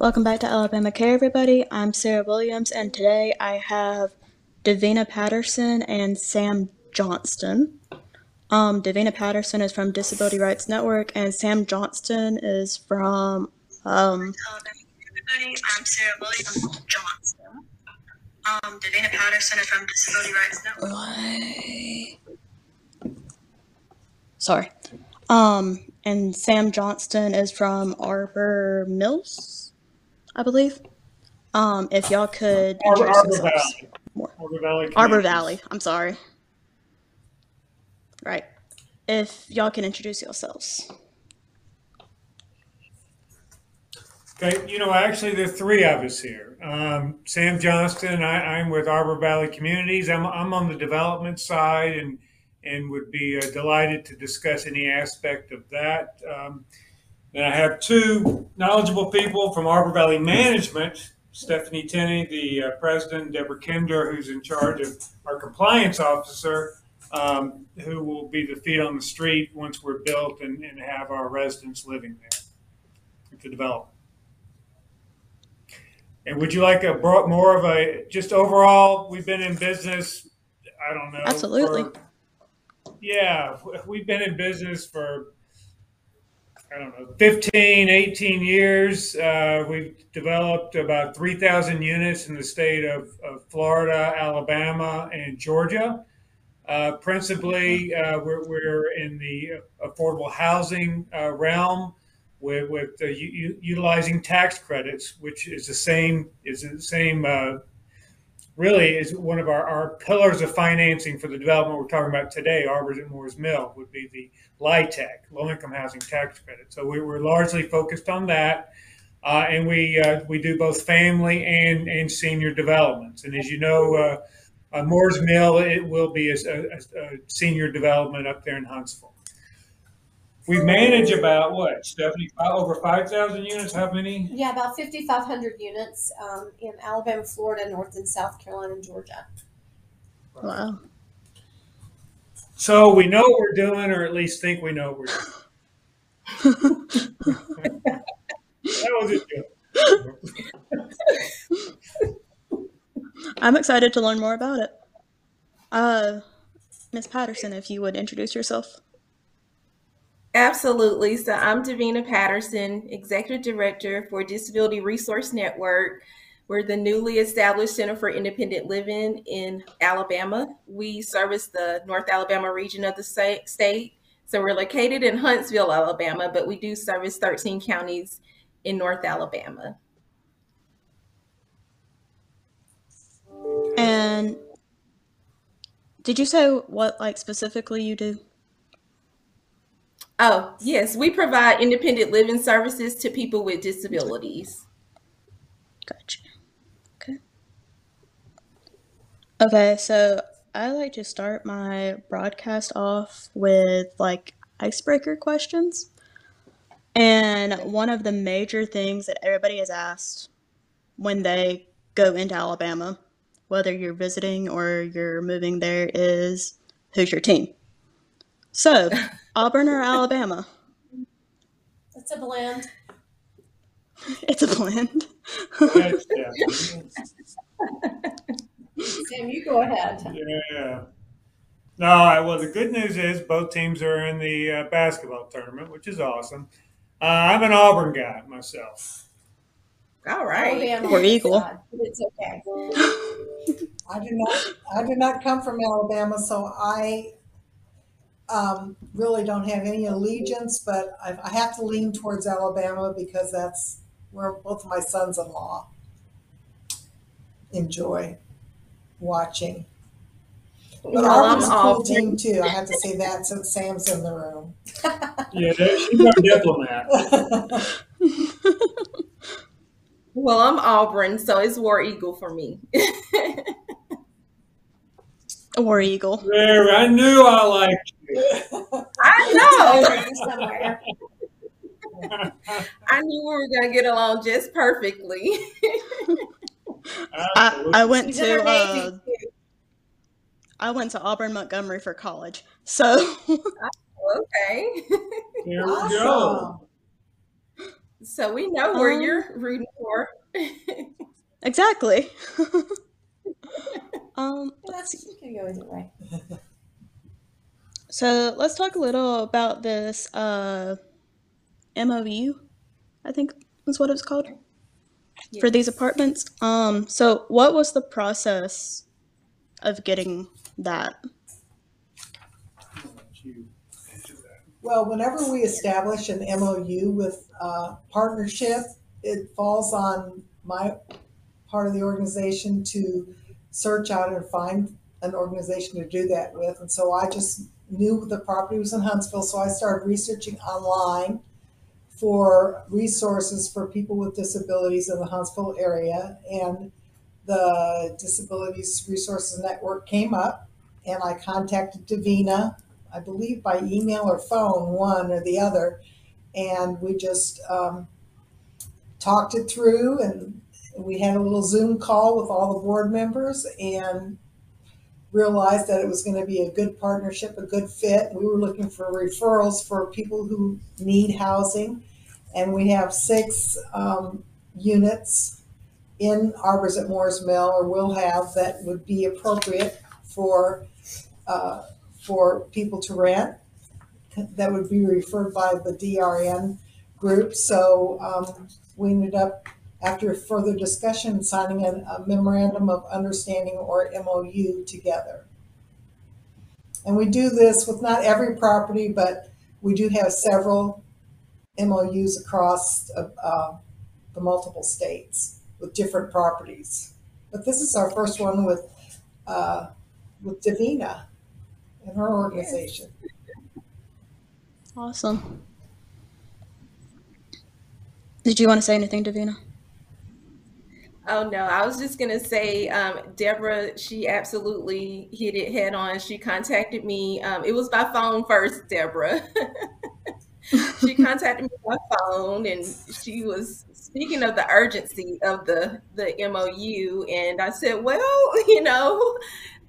Welcome back to Alabama Care, everybody. I'm Sarah Williams, and today I have Davina Patterson and Sam Johnston. Um, Davina Patterson is from Disability Rights Network, and Sam Johnston is from. Um, everybody. I'm Sarah Williams Johnston. Um, Davina Patterson is from Disability Rights Network. what? Sorry. Um, and Sam Johnston is from Arbor Mills, I believe. Um, if y'all could Arbor, Arbor. Valley. More. Arbor Valley. Arbor Valley. I'm sorry. Right. If y'all can introduce yourselves. Okay, you know, actually, there are three of us here. Um, Sam Johnston, I, I'm with Arbor Valley Communities. I'm, I'm on the development side and and would be uh, delighted to discuss any aspect of that. Um, then I have two knowledgeable people from Arbor Valley Management, Stephanie Tenney, the uh, president, Deborah Kinder, who's in charge of our compliance officer, um, who will be the feet on the street once we're built and, and have our residents living there at the development. And would you like a more of a just overall? We've been in business. I don't know. Absolutely. for- yeah, we've been in business for I don't know 15, 18 years. Uh, we've developed about 3,000 units in the state of, of Florida, Alabama, and Georgia. Uh, principally, uh, we're, we're in the affordable housing uh, realm with, with uh, u- utilizing tax credits, which is the same is the same. Really, is one of our, our pillars of financing for the development we're talking about today. Arbors at Moores Mill would be the LIHTC, Low Income Housing Tax Credit. So we, we're largely focused on that. Uh, and we uh, we do both family and, and senior developments. And as you know, uh, uh, Moore's Mill it will be a, a, a senior development up there in Huntsville. We manage about what, Stephanie? Five- Over five thousand units. How many? Yeah, about 5,500 units um, in Alabama, Florida, North and South Carolina, and Georgia. Wow. So we know what we're doing, or at least think we know what we're doing. that was a joke. I'm excited to learn more about it. Uh, Miss Patterson, if you would introduce yourself. Absolutely. So I'm Davina Patterson, Executive Director for Disability Resource Network. We're the newly established Center for Independent Living in Alabama. We service the North Alabama region of the state. So we're located in Huntsville, Alabama, but we do service 13 counties in North Alabama. And did you say what, like, specifically you do? Oh, yes, we provide independent living services to people with disabilities. Gotcha. Okay. Okay, so I like to start my broadcast off with like icebreaker questions. And one of the major things that everybody has asked when they go into Alabama, whether you're visiting or you're moving there, is who's your team? So, Auburn or Alabama? It's a blend. It's a blend. Sam, you go ahead. Yeah. No, well, the good news is both teams are in the uh, basketball tournament, which is awesome. Uh, I'm an Auburn guy myself. All right. Alabama. We're equal. It's okay. I do not, I do not come from Alabama, so I um, really don't have any allegiance, but I, I have to lean towards Alabama because that's where both my sons-in-law enjoy watching. But Well, Auburn's a I'm cool team too. I have to say that since Sam's in the room. Yeah, she's our diplomat. Well, I'm Auburn, so it's War Eagle for me. War Eagle. There, I knew I liked you. I know. I knew we were going to get along just perfectly. I, I went to uh, I went to Auburn Montgomery for college. So okay. There we go. So we know where Um, you're rooting for. Exactly. Um, let's That's see. you can go either way. So let's talk a little about this uh, MOU. I think is what it's called for these apartments. Um, so what was the process of getting that? I'll let you answer that. Well, whenever we establish an MOU with a partnership, it falls on my part of the organization to search out and find an organization to do that with. And so I just knew the property was in Huntsville, so I started researching online for resources for people with disabilities in the Huntsville area. And the Disabilities Resources Network came up, and I contacted Davina I believe by email or phone, one or the other. And we just um, talked it through and we had a little Zoom call with all the board members and realized that it was going to be a good partnership, a good fit. We were looking for referrals for people who need housing. And we have six um, units in Arbors at Moore's Mill, or will have, that would be appropriate for uh, for people to rent that would be referred by the DRN group. So um, we ended up, after further discussion, signing a, memorandum of understanding or MOU together. And we do this with not every property, but we do have several MOUs across uh, uh, the multiple states with different properties. But this is our first one with uh, with Davina and her organization. Awesome. Did you want to say anything, Davina? Oh no, I was just gonna say, um, Deborah, she absolutely hit it head on. She contacted me. Um, it was by phone first, Deborah. she contacted me by phone, and she was speaking of the urgency of the the MOU, and I said, well, you know,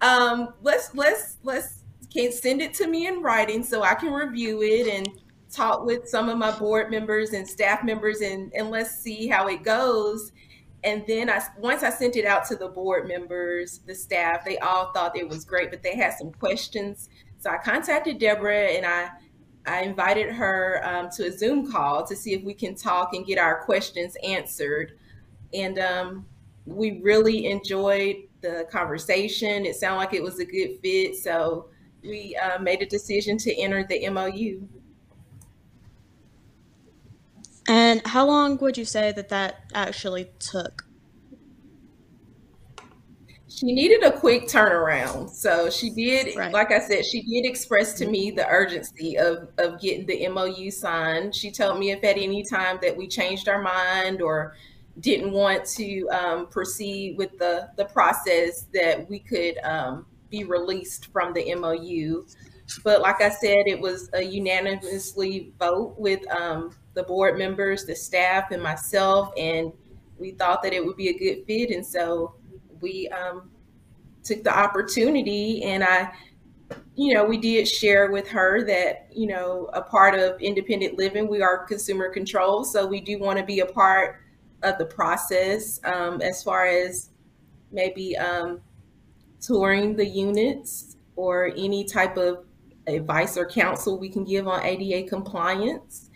um, let's let's let's can send it to me in writing so I can review it and talk with some of my board members and staff members, and and let's see how it goes and then I once I sent it out to the board members, the staff, they all thought it was great, but they had some questions. So I contacted Deborah and I I invited her um, to a Zoom call to see if we can talk and get our questions answered. And um, we really enjoyed the conversation. It sounded like it was a good fit, so we uh, made a decision to enter the MOU. And how long would you say that that actually took? She needed a quick turnaround. So she did, Right. like I said, she did express to me the urgency of, of getting the MOU signed. She told me if at any time that we changed our mind or didn't want to um, proceed with the, the process, that we could um, be released from the MOU. But like I said, it was a unanimously vote with um, the board members, the staff, and myself, and we thought that it would be a good fit. And so we um, took the opportunity and I, you know, we did share with her that, you know, a part of independent living, we are consumer control. So we do want to be a part of the process um, as far as maybe um, touring the units or any type of advice or counsel we can give on ADA compliance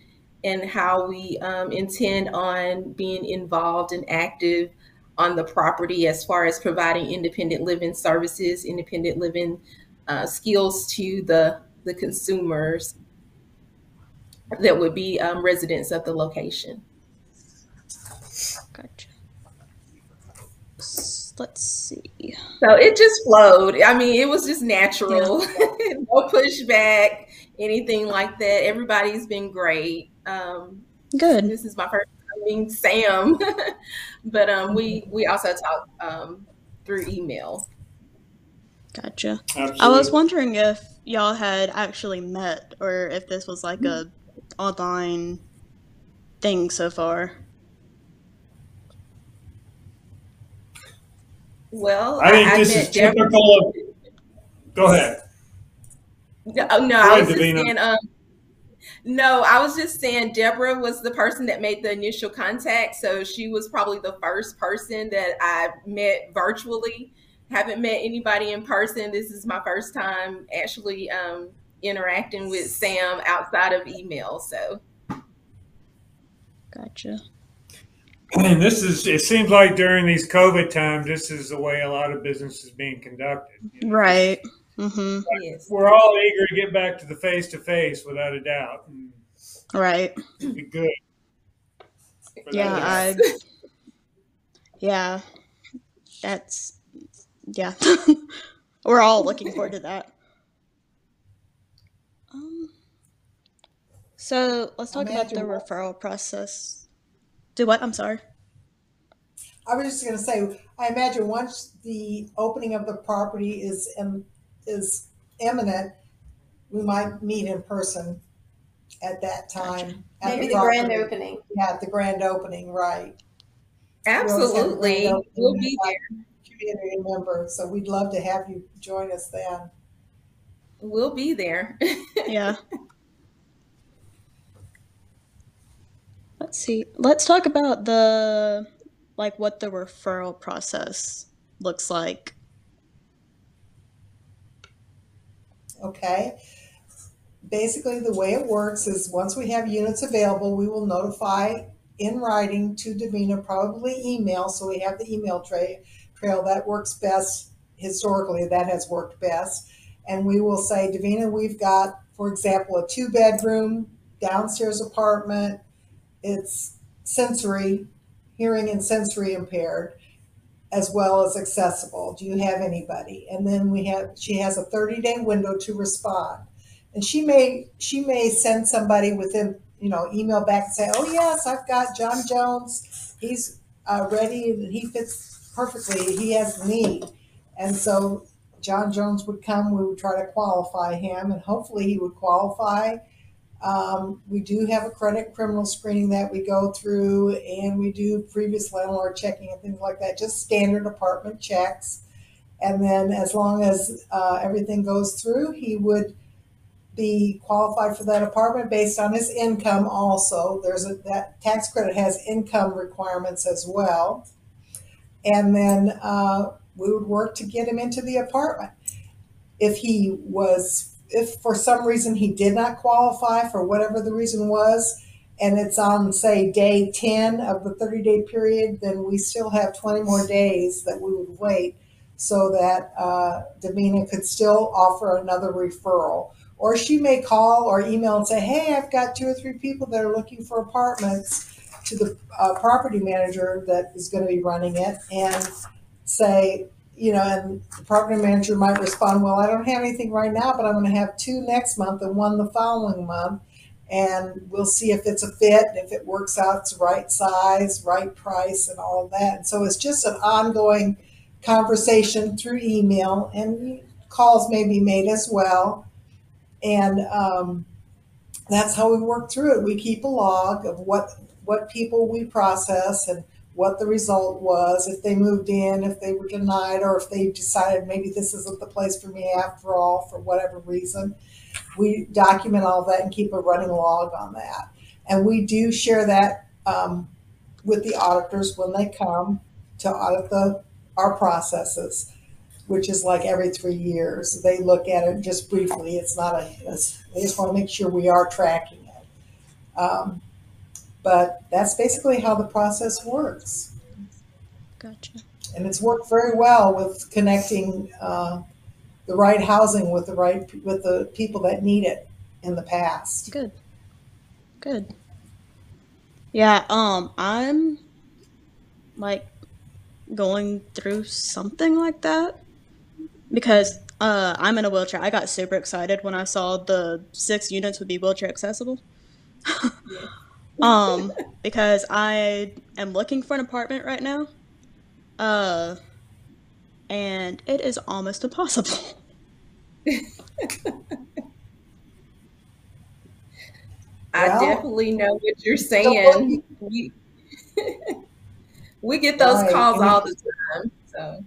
and how we um, intend on being involved and active on the property as far as providing independent living services, independent living uh, skills to the the consumers that would be um, residents of the location. Gotcha. Let's see. So it just flowed. I mean, it was just natural, no pushback, anything like that. Everybody's been great. Um, Good. this is my first time meeting Sam, but um, we we also talked um, through email. Gotcha. Absolutely. I was wondering if y'all had actually met or if this was like a online thing so far. Well, I think I this is Deborah- typical of. Go ahead. No, oh, no, Go I ahead, was just saying, um, No, I was just saying Deborah was the person that made the initial contact. So she was probably the first person that I met virtually. Haven't met anybody in person. This is my first time actually um, interacting with Sam outside of email. So, Gotcha. And this is, it seems like during these COVID times, this is the way a lot of business is being conducted. you know? Right. Mm-hmm. yes. We're all eager to get back to the face to face without a doubt. And Right. it'd be good. Yeah, I yeah. That's yeah. We're all looking forward to that. Um so let's talk about the what- referral process. Do what? I'm sorry. I was just going to say, I imagine once the opening of the property is im- is imminent, we might meet in person at that time. at Maybe the grand opening. Yeah, at the grand opening, right. We always have the Absolutely. grand opening We'll be there. Community member, so we'd love to have you join us then. We'll be there. Yeah. Let's see. Let's talk about the like what the referral process looks like. Okay. Basically, the way it works is once we have units available, we will notify in writing to Davina, probably email, so we have the email tra- trail. That works best historically, that has worked best. And we will say, Davina, we've got, for example, a two bedroom downstairs apartment. It's sensory, hearing and sensory impaired as well as accessible. Do you have anybody? And then we have she has a 30 day window to respond. And she may she may send somebody within you know email back and say, oh yes, I've got John Jones. He's uh, ready and he fits perfectly. He has the need. And so John Jones would come. We would try to qualify him, and hopefully he would qualify. Um, we do have a credit criminal screening that we go through, and we do previous landlord checking and things like that, just standard apartment checks. And then, as long as uh, everything goes through, he would be qualified for that apartment based on his income. Also, there's a that tax credit has income requirements as well. And then uh, we would work to get him into the apartment. If he was if for some reason he did not qualify for whatever the reason was, and it's on, say, day 10 of the 30 day period, then we still have 20 more days that we would wait so that uh, Davina could still offer another referral. Or she may call or email and say, Hey, I've got two or three people that are looking for apartments to the uh, property manager that is going to be running it and say, you know, and the property manager might respond, well, I don't have anything right now, but I'm going to have two next month and one the following month. And we'll see if it's a fit, and if it works out, it's right size, right price, and all that. And so it's just an ongoing conversation through email, and calls may be made as well. And um, that's how we work through it. We keep a log of what what people we process and what the result was, if they moved in, if they were denied, or if they decided maybe this isn't the place for me after all, for whatever reason. We document all that and keep a running log on that. And we do share that um, with the auditors when they come to audit the our processes, which is like every three years. They look at it just briefly. It's not a, it's, they just want to make sure we are tracking it. Um, but that's basically how the process works. Gotcha. And it's worked very well with connecting uh, the right housing with the right with the people that need it in the past. Good. Good. Yeah, um, I'm like going through something like that because uh I'm in a wheelchair. I got super excited when I saw the six units would be wheelchair accessible. um, because I am looking for an apartment right now. Uh and it is almost impossible. I Well, definitely know what you're saying. We, we get those Right. calls all the time. So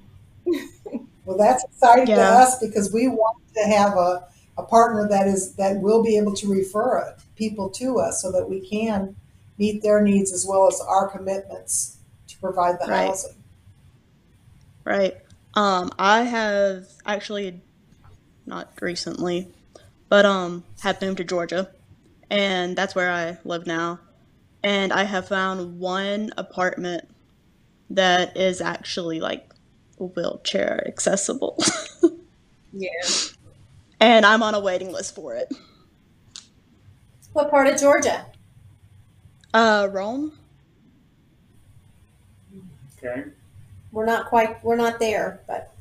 Well, that's exciting to us because we want to have a, a partner that is that will be able to refer it people to us so that we can meet their needs as well as our commitments to provide the Right. housing. Right. Um, I have actually not recently, but um, have moved to Georgia, and that's where I live now. And I have found one apartment that is actually like wheelchair accessible, Yeah. and I'm on a waiting list for it. What part of Georgia? Uh, Rome. Okay. We're not quite, we're not there, but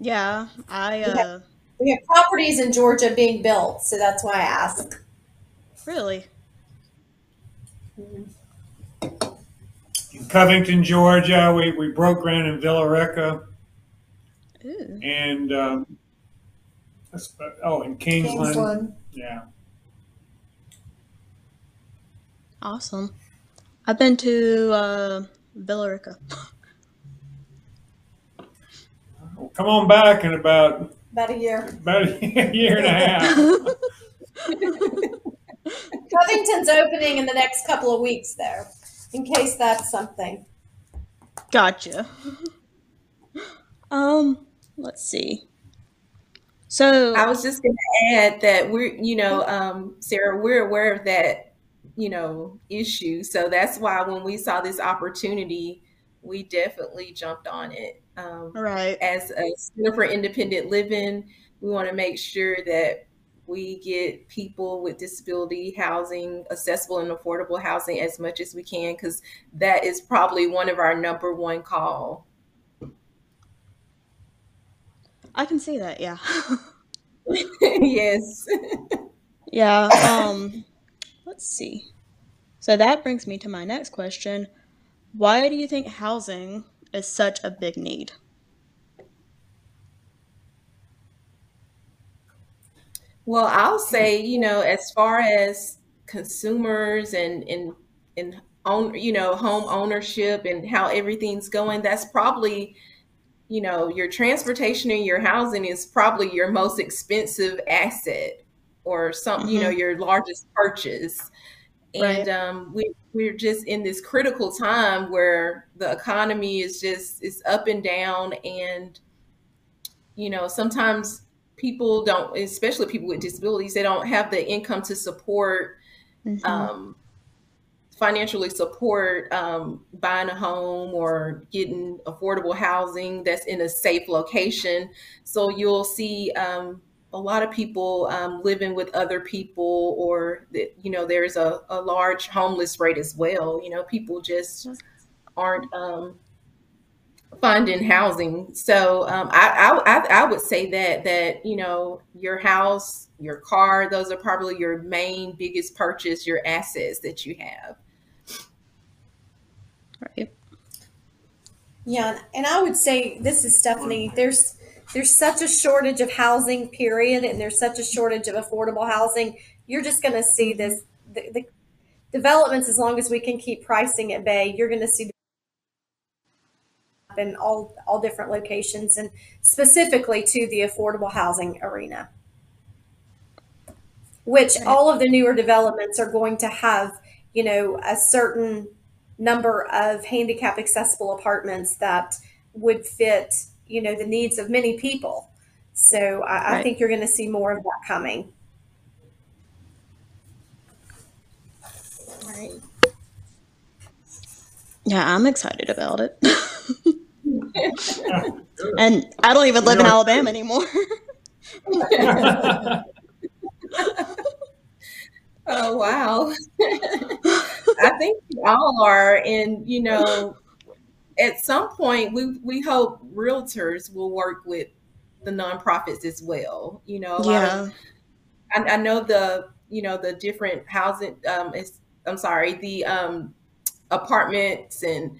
Yeah, I uh, we have properties in Georgia being built, so that's why I ask. really. In Covington, Georgia, we, we broke ground in Villa Rica Ooh. and um, oh, in Kingsland. Kingsland, Yeah. Awesome. I've been to uh, Villa Rica. Well, come on back in about About a year. about a year and a half. Covington's opening in the next couple of weeks, there, in case that's something. Gotcha. Um, let's see. So, I was just going to add that we're, you know, um, Sarah, we're aware of that, you know, issue. So that's why when we saw this opportunity, we definitely jumped on it. Um, right, as a Center for Independent Living, we want to make sure that we get people with disability housing, accessible and affordable housing as much as we can, because that is probably one of our number one call. I can see that. Yeah, yes. yeah. Um, let's see. So that brings me to my next question: Why do you think housing is such a big need? Well, I'll say, you know, as far as consumers and and and own, you know, home ownership and how everything's going, that's probably, you know, your transportation and your housing is probably your most expensive asset or some, you know, your largest purchase. And Right. um, we we're just in this critical time where the economy is just is up and down and you know sometimes people don't especially people with disabilities they don't have the income to support Mhm. um, financially support um, buying a home or getting affordable housing that's in a safe location so you'll see um, a lot of people um, living with other people or that you know there's a, a large homeless rate as well you know people just aren't um, finding housing. So um, I, I I would say that that you know your house, your car, those are probably your main biggest purchase, your assets that you have. right. Yeah, and I would say this is Stephanie. There's there's such a shortage of housing, period, and there's such a shortage of affordable housing. You're just going to see this the, the developments as long as we can keep pricing at bay. You're going to see in all all different locations and specifically to the affordable housing arena. Which all of the newer developments are going to have, you know, a certain number of handicap accessible apartments that would fit, you know, the needs of many people. So I, I think you're going to see more of that coming. Right. Yeah, I'm excited about it. and I don't even live in You're- Alabama anymore. Oh wow! I think we all are, and you know, at some point, we we hope realtors will work with the nonprofits as well. You know, of yeah. I, I know the you know the different housing um is I'm sorry the um apartments and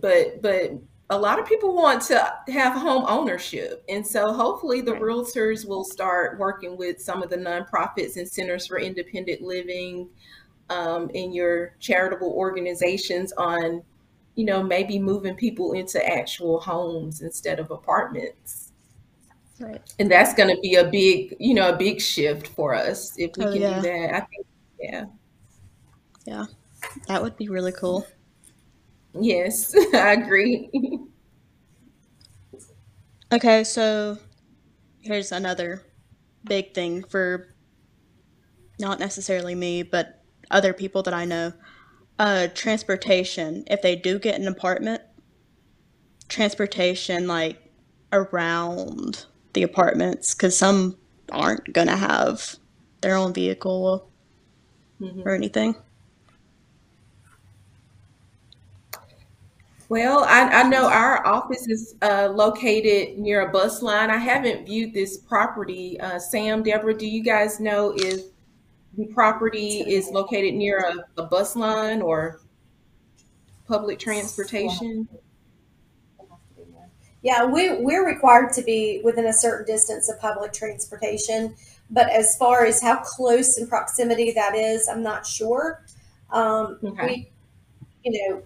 but but a lot of people want to have home ownership and so hopefully the realtors will start working with some of the nonprofits and centers for independent living um, in your charitable organizations on you know maybe moving people into actual homes instead of apartments Right. and that's going to be a big you know a big shift for us if we Oh, can yeah. do that i think Yeah. Yeah. That would be really cool. Yes, I agree. Okay, so here's another big thing for not necessarily me, but other people that I know. Uh, transportation. If they do get an apartment, transportation like around the apartments, because some aren't gonna have their own vehicle Mhm. or anything. Well, I, I know our office is uh, located near a bus line. I haven't viewed this property. Uh, Sam, Deborah, do you guys know if the property is located near a, a bus line or public transportation? Yeah, we, we're required to be within a certain distance of public transportation. But as far as how close in proximity that is, I'm not sure. Um, Okay. We, you know,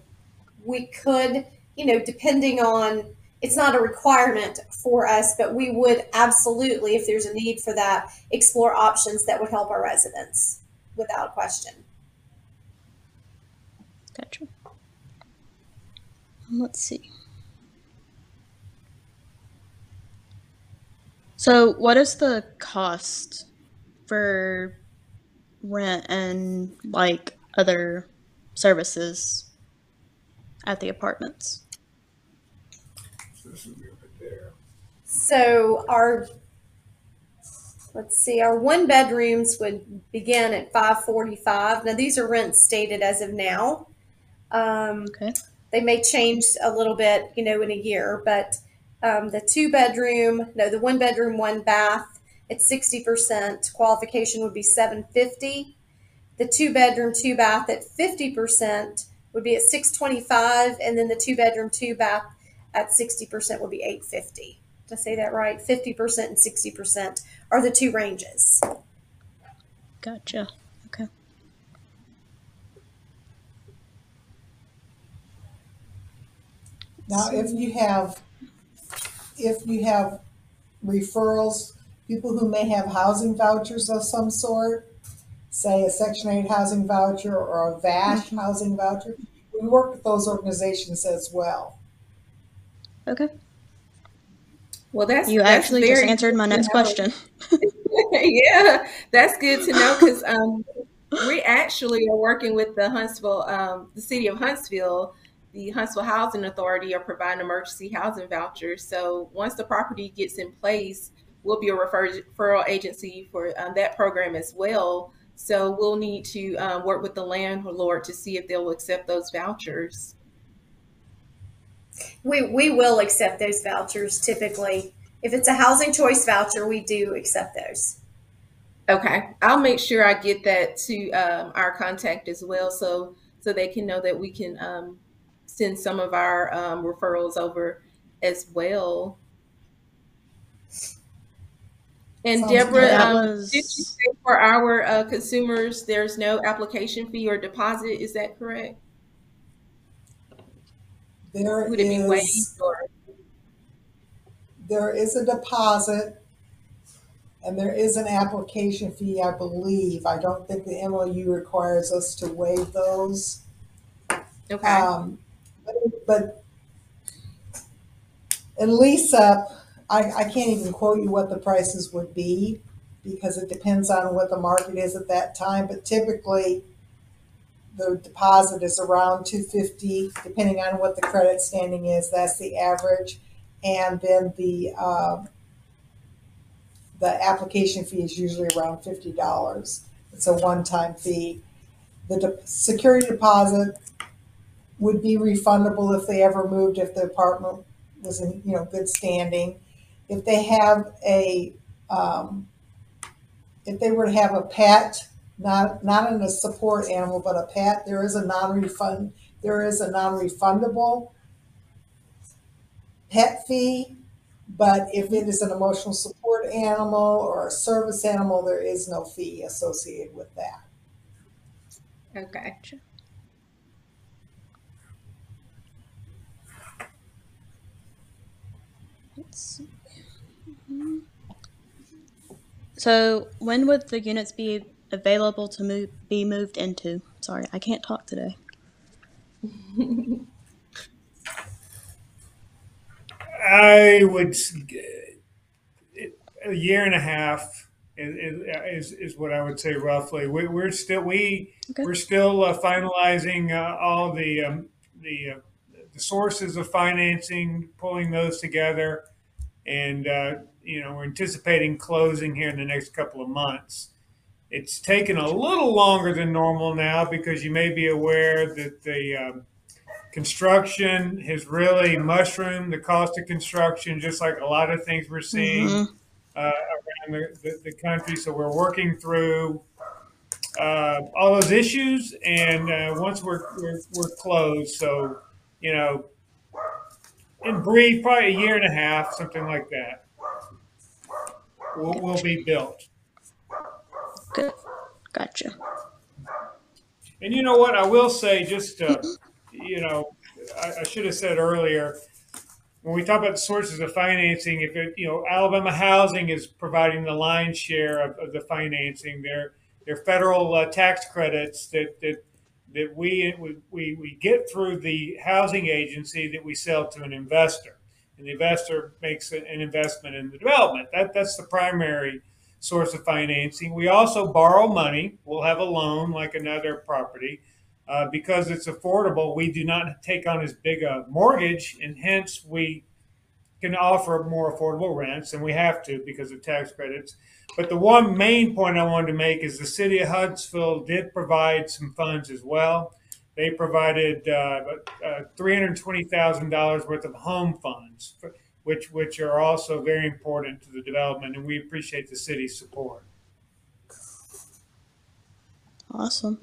we could, you know, depending on, it's not a requirement for us, but we would absolutely, if there's a need for that, explore options that would help our residents without question. Gotcha. Um, let's see. So, what is the cost for rent and like other services at the apartments? This would be right there. So our, let's see, our one bedrooms would begin at five forty-five. Now, these are rents stated as of now. Um, Okay. they may change a little bit, you know, in a year, but um, the two bedroom, no, the one bedroom, one bath, it's sixty percent. Qualification would be seven fifty. The two bedroom, two bath at fifty percent would be at six twenty-five, and then the two bedroom, two bath at sixty percent would be eight fifty. Did I say that right? Fifty percent and sixty percent are the two ranges. Gotcha. Okay. Now, if you have, if you have referrals, people who may have housing vouchers of some sort, say a Section 8 housing voucher or a VASH mm-hmm. housing voucher, we work with those organizations as well. Okay. Well, that's You that's actually just answered my next know. question. yeah, that's good to know because um, we actually are working with the Huntsville, um, the city of Huntsville. The Huntsville Housing Authority are providing emergency housing vouchers. So once the property gets in place, we'll be a referral agency for um, that program as well. So we'll need to um, work with the landlord to see if they'll accept those vouchers. We we will accept those vouchers typically. If it's a housing choice voucher, we do accept those. Okay, I'll make sure I get that to um, our contact as well, so so they can know that we can um, send some of our um, referrals over as well. And Sounds Deborah, um, was- did you say for our uh, consumers, there's no application fee or deposit? Is that correct? There Would it be waived or? there is a deposit and there is an application fee, I believe. I don't think the MOU requires us to waive those. Okay, Um, but- but in lease up, I, I can't even quote you what the prices would be because it depends on what the market is at that time, but typically the deposit is around two fifty, depending on what the credit standing is, that's the average. And then the, um, the application fee is usually around fifty dollars. It's a one-time fee. The de- security deposit would be refundable if they ever moved, if the apartment was in, you know, good standing. If they have a, um, if they were to have a pet, not, not in a support animal, but a pet, there is a non-refund, there is a non-refundable pet fee. But if it is an emotional support animal or a service animal, there is no fee associated with that. okay. Mm-hmm. So, when would the units be available to move, be moved into. Sorry, I can't talk today. I would a year and a half is, is, is what I would say roughly. We, we're still we Okay. we're still uh, finalizing uh, all the um, the uh, the sources of financing, pulling those together, and uh, you know we're anticipating closing here in the next couple of months. It's taken a little longer than normal now because you may be aware that the um, construction has really mushroomed the cost of construction, just like a lot of things we're seeing Mhm. uh, around the, the, the country. So we're working through uh, all those issues, and uh, once we're, we're we're closed, so you know, in brief, probably a year and a half, something like that, will will be built. Gotcha. And you know what? I will say, just uh, you know, I, I should have said earlier when we talk about sources of financing. If it, you know, Alabama Housing is providing the lion's share of, of the financing. Their their federal uh, tax credits that that that we, we we get through the housing agency that we sell to an investor, and the investor makes an investment in the development. That that's the primary source of financing. We also borrow money. We'll have a loan like another property. Uh, because it's affordable, we do not take on as big a mortgage, and hence we can offer more affordable rents, and we have to because of tax credits. But the one main point I wanted to make is the city of Huntsville did provide some funds as well. They provided uh, uh, $320,000 worth of home funds, which which are also very important to the development, and we appreciate the city's support. Awesome.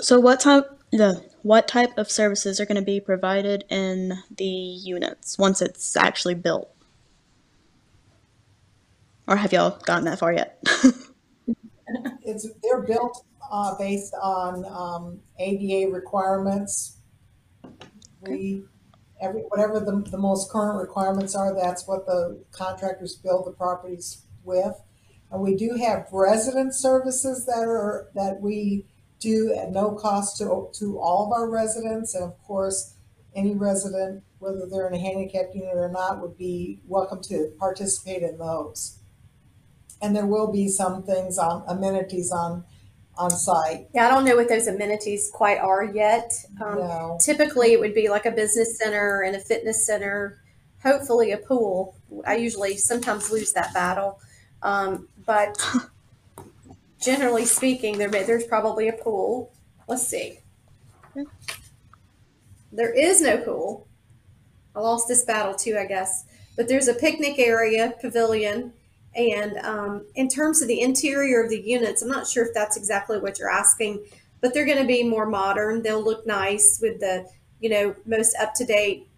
So what type the what type of services are going to be provided in the units once it's actually built? Or have y'all gotten that far yet? It's, they're built, uh, based on, um, ADA requirements. We, every, whatever the, the most current requirements are, that's what the contractors build the properties with. And we do have resident services that are, that we do at no cost to, to all of our residents. And of course, any resident, whether they're in a handicapped unit or not, would be welcome to participate in those. And there will be some things on, amenities on, on site. Yeah, I don't know what those amenities quite are yet. Um, No, typically, it would be like a business center and a fitness center, hopefully a pool. I usually sometimes lose that battle, um, but generally speaking, there may- there's probably a pool. Let's see. There is no pool. I lost this battle too, I guess. But there's a picnic area, pavilion, and um, in terms of the interior of the units, I'm not sure if that's exactly what you're asking, but they're going to be more modern. They'll look nice with the, you know, most up to date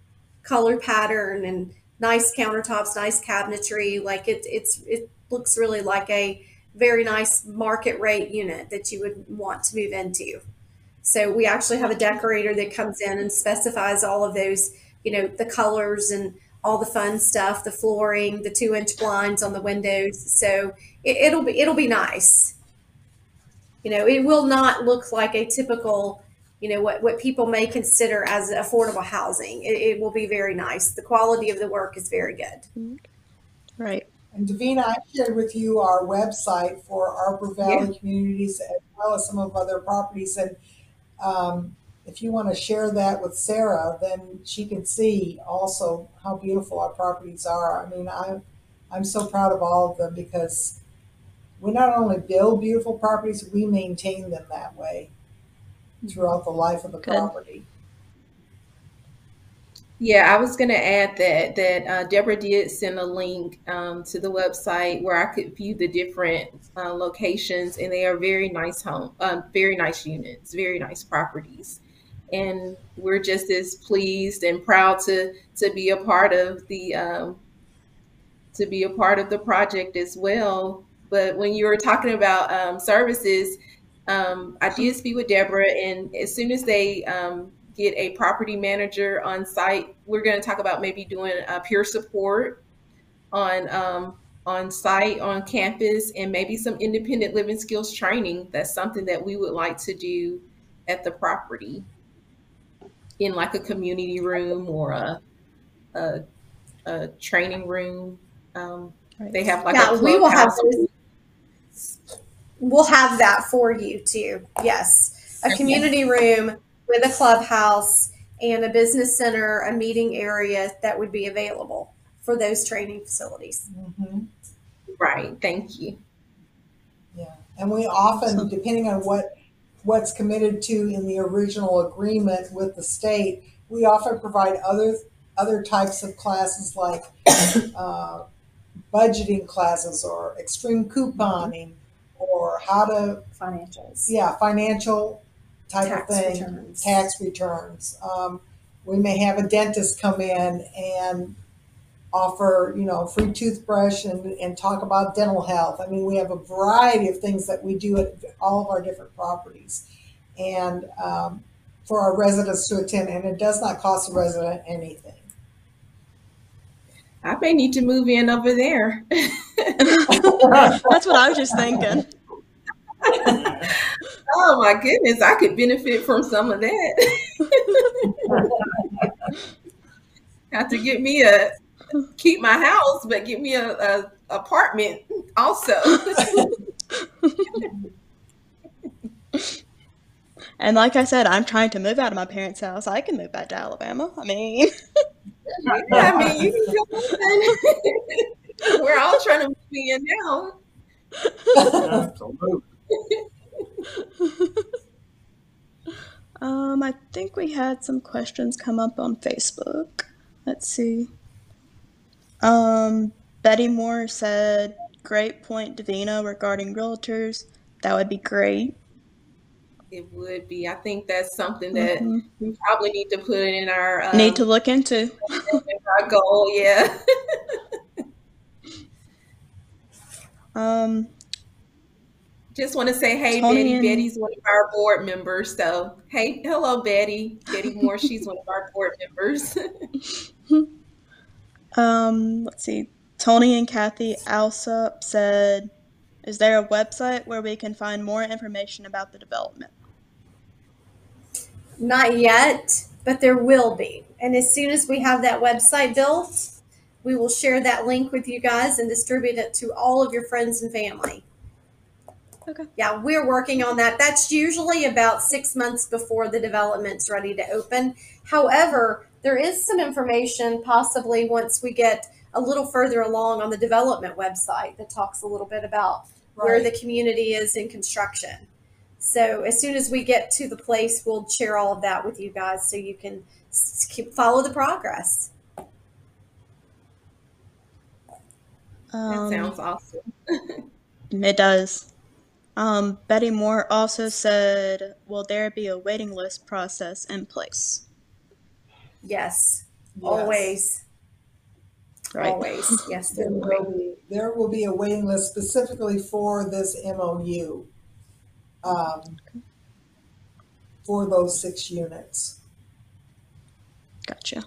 color pattern and nice countertops, nice cabinetry. Like it, it's it looks really like a very nice market rate unit that you would want to move into. So we actually have a decorator that comes in and specifies all of those, you know, the colors and all the fun stuff, the flooring, the two inch blinds on the windows. So it, it'll be it'll be nice. You know, it will not look like a typical, you know, what, what people may consider as affordable housing. It, it will be very nice. The quality of the work is very good. Right. and Davina, I shared with you our website for Arbor Valley Communities as well as some of other properties. And um, if you want to share that with Sarah, then she can see also how beautiful our properties are. I mean, I'm, I'm so proud of all of them because we not only build beautiful properties, we maintain them that way throughout the life of the Good. property. Yeah, I was going to add that that uh, Deborah did send a link um, to the website where I could view the different uh, locations, and they are very nice home, um, very nice units, very nice properties, and we're just as pleased and proud to to be a part of the um, to be a part of the project as well. But when you were talking about um, services, um, I did speak with Deborah, and as soon as they um, get a property manager on site. We're going to talk about maybe doing peer support on um, on site on campus and maybe some independent living skills training that's something that we would like to do at the property in like a community room or a a, a training room um, Right. they have like Yeah, a we will have clubhouse. We'll have that for you too. Yes. A Okay. community room with a clubhouse and a business center, a meeting area that would be available for those training facilities. Mhm. right thank you Yeah, and we often, depending on what, what's committed to in the original agreement with the state, we often provide other, other types of classes like, uh, budgeting classes or extreme couponing or how to, Financials. yeah, financial type of thing. returns. Tax returns. Um, we may have a dentist come in and offer, you know, free toothbrush and, and talk about dental health. I mean, we have a variety of things that we do at all of our different properties. And um, for our residents to attend, and it does not cost the resident anything. i may need to move in over there That's what I was just thinking. oh my goodness i could benefit from some of that have to get me a keep my house but give me a, a apartment also And like I said, I'm trying to move out of my parents' house. I can move back to Alabama. I mean, yeah, I mean, you can We're all trying to move in now. Um, I think we had some questions come up on Facebook. Let's see. Um, Betty Moore said, "Great point, Davina, regarding realtors. That would be great." It would be. I think that's something that Mhm. we probably need to put in our um, Need to look into. our goal. Yeah. Um, Just want to say, hey, Betty. and- Betty's one of our board members. So, hey, hello, Betty. Betty Moore. she's one of our board members. um, let's see. Tony and Kathy Alsop said, "Is there a website where we can find more information about the development?" Not yet, but there will be. And as soon as we have that website built, we will share that link with you guys and distribute it to all of your friends and family. Okay. Yeah, we're working on that. That's usually about six months before the development's ready to open. However, there is some information possibly once we get a little further along on the development website that talks a little bit about where the community is in construction. So as soon as we get to the place, we'll share all of that with you guys so you can keep follow the progress. that Um, sounds awesome. It does. Um, Betty Moore also said, "Will there be a waiting list process in place?" Yes, Yes. always, Right. always. Yes, there There will be. there will be a waiting list specifically for this MOU. Um, for those six units. Gotcha.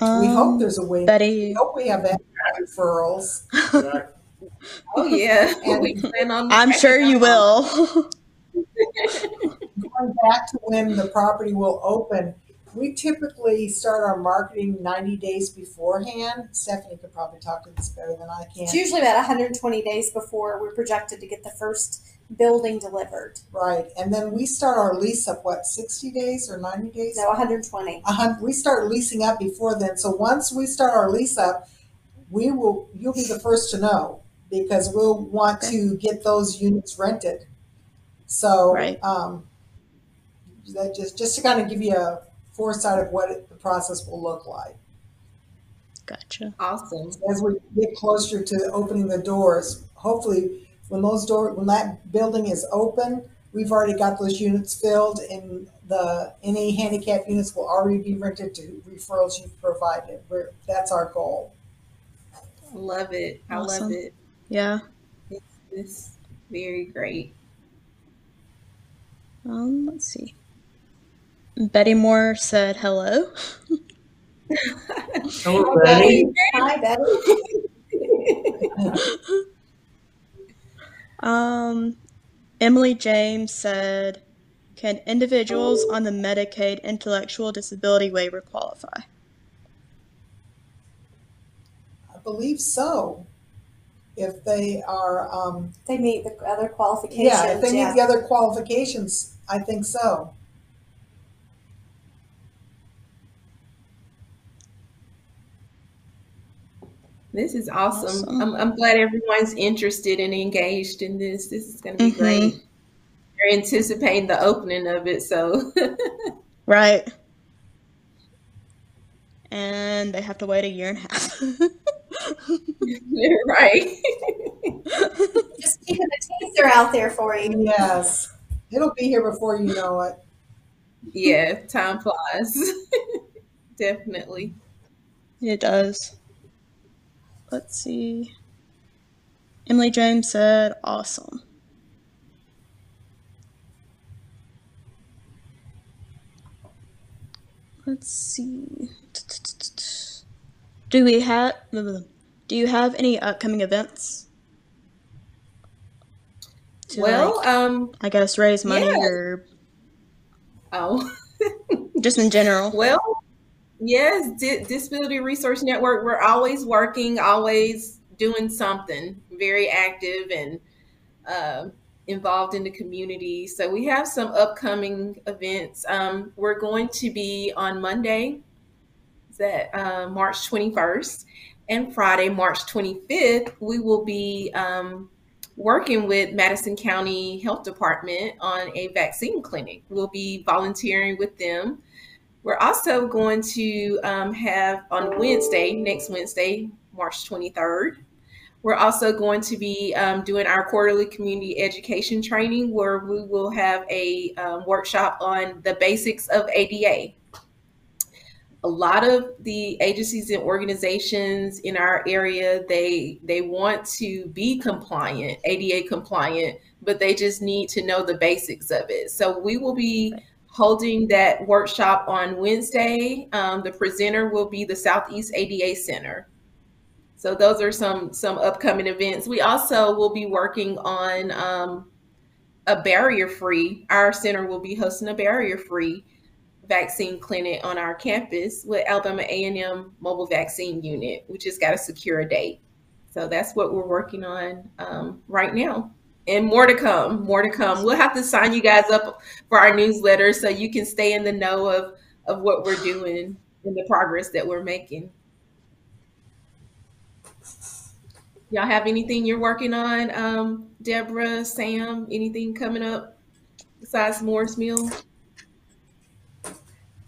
We Um, hope there's a waiting, Betty. we hope we have that referrals. Oh yeah, And- we plan on. I'm sure you will. Going back to when the property will open, we typically start our marketing ninety days beforehand. Stephanie could probably talk to this better than I can. It's usually about 120 days before we're projected to get the first building delivered. Right, and then we start our lease up, what, sixty days or ninety days? No, 120. a hun- we start leasing up before then. So once we start our lease up, we will, you'll be the first to know because we'll want to get those units rented. So, Right. um, that just, just to kind of give you a foresight of what it, the process will look like. Gotcha. Awesome. As we get closer to opening the doors, hopefully when those door, when that building is open, we've already got those units filled and the, any handicap units will already be rented to referrals you've provided. We're, that's our goal. Love it. I love it. Yeah. It's very great. Um, let's see. Betty Moore said hello. Hello, Betty. Hi, Betty. Um, Emily James said, "Can individuals on the Medicaid intellectual disability waiver qualify?" I believe so. If they are, um, They meet the other qualifications. yeah, if they yeah. the other qualifications, I think so. This is awesome. Awesome. I'm, I'm glad everyone's interested and engaged in this. This is going to be Mhm. great. They're anticipating the opening of it, so Right. And they have to wait a year and a half. right. Just keeping the teaser out there for you. Yes, it'll be here before you know it. yeah, time flies. Definitely. It does. Let's see. Emily James said, awesome. Let's see. Do we have do you have any upcoming events? To, Well, like, um, I guess raise money yeah. or oh. just in general. Well, yes, Di- Disability Resource Network, we're always working, always doing something, very active and uh, involved in the community. So we have some upcoming events. Um, we're going to be on Monday, that uh, March 21st, and Friday, March 25th, we will be um, working with Madison County Health Department on a vaccine clinic. We'll be volunteering with them. We're also going to um, have on Wednesday, next Wednesday, March 23rd. We're also going to be um, doing our quarterly community education training where we will have a um, workshop on the basics of ADA. A lot of the agencies and organizations in our area, they they want to be compliant, ADA compliant, but they just need to know the basics of it. So we will be holding that workshop on Wednesday. Um, the presenter will be the Southeast ADA Center. So those are some some upcoming events. We also will be working on um, a barrier free. Our center will be hosting a barrier free vaccine clinic on our campus with Alabama A&M Mobile Vaccine Unit. We just got to secure a date. So that's what we're working on um, right now. And more to come, more to come. We'll have to sign you guys up for our newsletter so you can stay in the know of, of what we're doing and the progress that we're making. Y'all have anything you're working on, um, Deborah, Sam? Anything coming up besides Moore's Mill?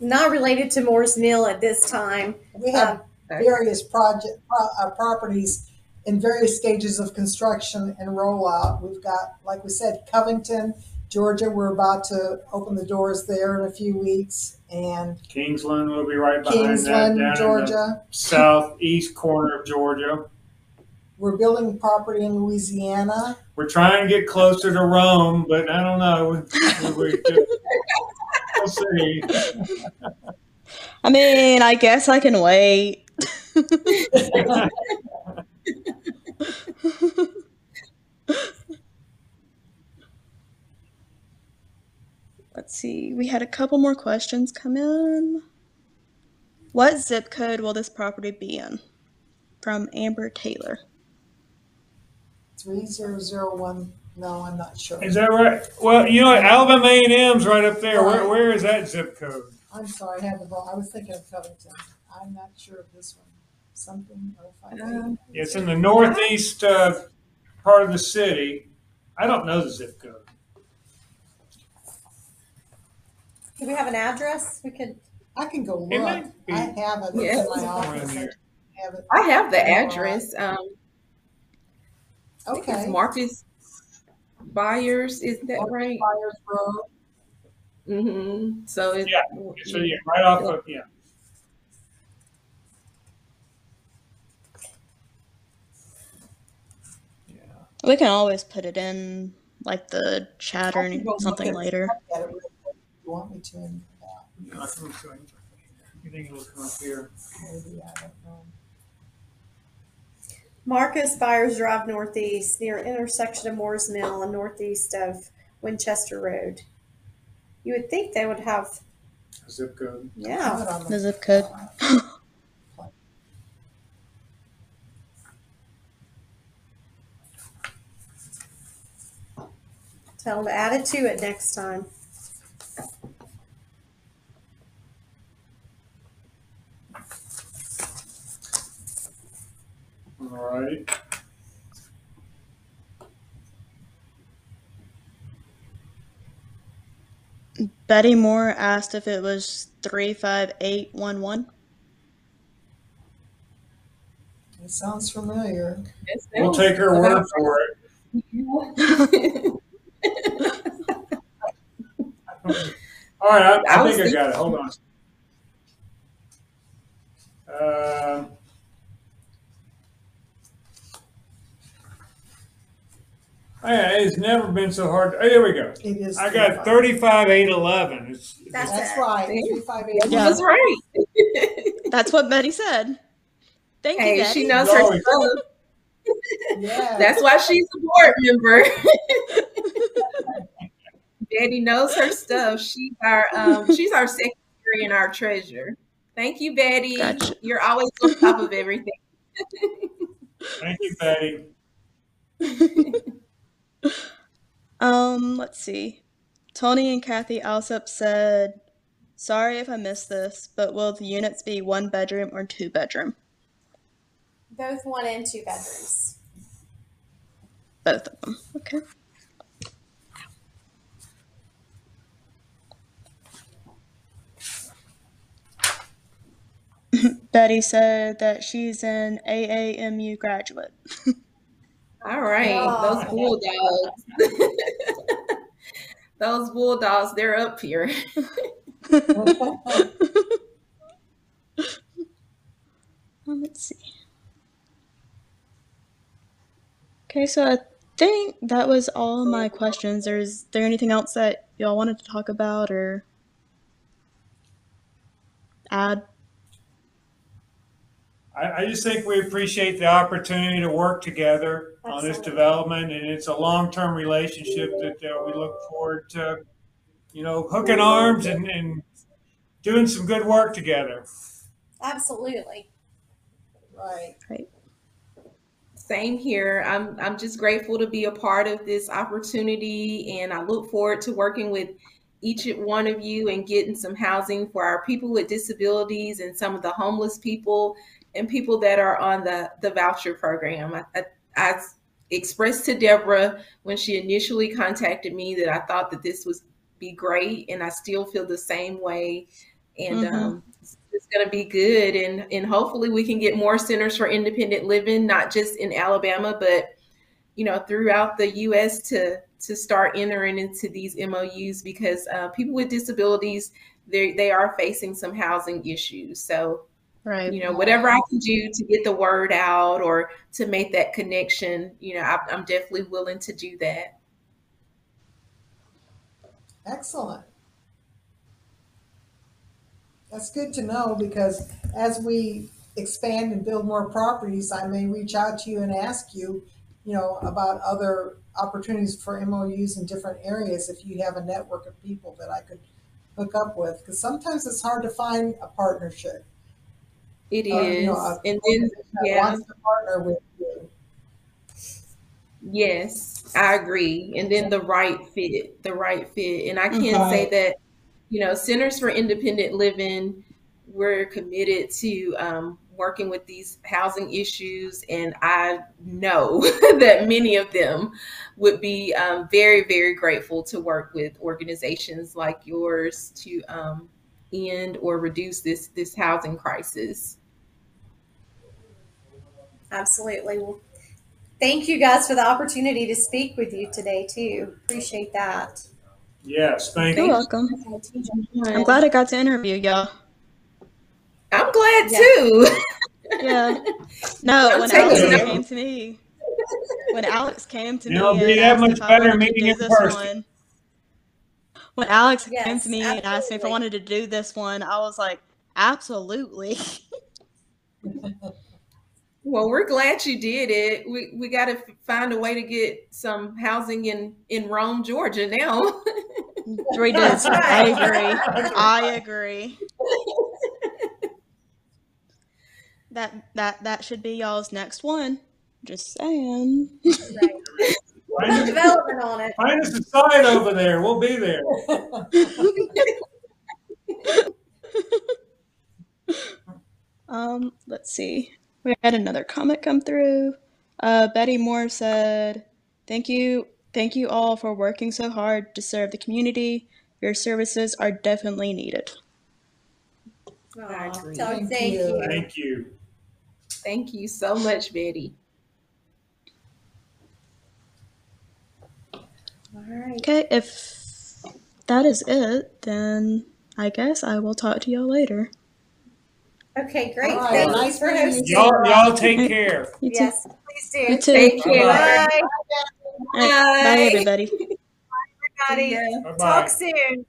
Not related to Moore's Mill at this time. We have Um, various project, uh, properties in various stages of construction and rollout. We've got, like we said, Covington, Georgia. We're about to open the doors there in a few weeks, and Kingsland will be right behind that Kingsland, down in the Georgia. southeast corner of Georgia. We're building property in Louisiana. We're trying to get closer to Rome, but I don't know. We, we, we'll see. I mean, I guess I can wait. Let's see. We had a couple more questions come in. What zip code will this property be in? From Amber Taylor. 3001. No, I'm not sure. Is that right? Well, you know, what? Alabama A&M's right up there. Where, where is that zip code? I'm sorry, I had the wrong. I was thinking of Covington. I'm not sure of this one. Something Um, It's in the northeast uh, part of the city. I don't know the zip code. Do we have an address? We could. I can go look. I have it Yeah. in my office. I have it. I have the address. Um, I it's Okay. Marcus Byers. Is that right? Myers Road. Mm-hmm. So it's Yeah. So yeah, right off of yeah. We can always put it in like the chat or I can go look something at- later. look at it real quick if You want me to? and, uh, No, I can show you. You think it'll come up here? Maybe, I don't know. Marcus Byers Drive Northeast, near intersection of Moore's Mill and northeast of Winchester Road. You would think they would have, Zip code. yeah. Have it on The zip code. Tell them to add it to it next time. All right. Betty Moore asked if it was 35811. It sounds familiar. We'll take her word for it. All right, I, I I was think I got it. Hold on. Um, oh, yeah, it's never been so hard. Oh, here we go. It is. I got 35 8 11. It's, That's That's it. right. See? Three, five, eight. Yeah. That's right. That's what Betty said. Thank you, Betty. she knows her stuff. Yeah. That's why she's a board member. Betty knows her stuff. She's our um, she's our secretary and our treasurer. Thank you, Betty. Gotcha. You're always on top of everything. Thank you, Betty. Um, let's see. Tony and Kathy Alsop said, "Sorry if I missed this, but will the units be one bedroom or two bedroom? Both one and two bedrooms. Both of them. Okay. Betty said that she's an AAMU graduate. All right, Oh. those bulldogs. those bulldogs, they're up here. Let's see. Okay, so I think that was all my questions. Or is there anything else that y'all wanted to talk about or add? I, I just think we appreciate the opportunity to work together on this Absolutely. development, and it's a long-term relationship that uh, we look forward to, you know, hooking arms and, and doing some good work together. Absolutely. Right. Same here. I'm I'm just grateful to be a part of this opportunity and I look forward to working with each one of you and getting some housing for our people with disabilities and some of the homeless people and people that are on the the voucher program. I, I, I expressed to Deborah when she initially contacted me that I thought that this was be great and I still feel the same way and Mhm. um it's going to be good and and hopefully we can get more centers for independent living not just in Alabama but you know throughout the US to to start entering into these MOUs because uh, people with disabilities they they are facing some housing issues so Right. you know whatever I can do to get the word out or to make that connection you know I, I'm definitely willing to do that Excellent. That's good to know because as we expand and build more properties, I may reach out to you and ask you, you know, about other opportunities for MOUs in different areas if you have a network of people that I could hook up with. Because sometimes it's hard to find a partnership. It is, uh, you know, and then yeah wants to partner with you. Yes, I agree. And then the right fit, the right fit. And I can Mhm. say that, you know, Centers for Independent Living, we're committed to um, working with these housing issues. And I know that many of them would be um, very, very grateful to work with organizations like yours to um, end or reduce this this housing crisis. Absolutely. Well, thank you guys for the opportunity to speak with you today too. Appreciate that. Yes, thank You're you. welcome. I'm glad I got to interview y'all. I'm glad Yeah. too. Yeah. No, I'm when Alex it. came to me, when Alex came to me It'll be and that asked much if I better wanted to meeting do in this person. one, when Alex came to me and asked me if I wanted to do this one, I was like, absolutely. Well, we're glad you did it. We we got to find a way to get some housing in in Rome, Georgia now. We did. I agree. I agree. That that that should be y'all's next one. Just saying. Find, Development on it. find us a site over there. We'll be there. Um, let's see. We had another comment come through. Uh, Betty Moore said, "Thank you, thank you all for working so hard to serve the community. Your services are definitely needed." I Aw, so Thank thank you. you. Thank you. Thank you so much, Betty. All right. Okay, if that is it, then I guess I will talk to y'all later. Okay, great. All right, Thanks nice for meeting you. hosting. Y'all, y'all take care. You too. Yes, please do. You too. Take care. Bye, All right, bye, everybody. everybody. Bye bye. Talk soon.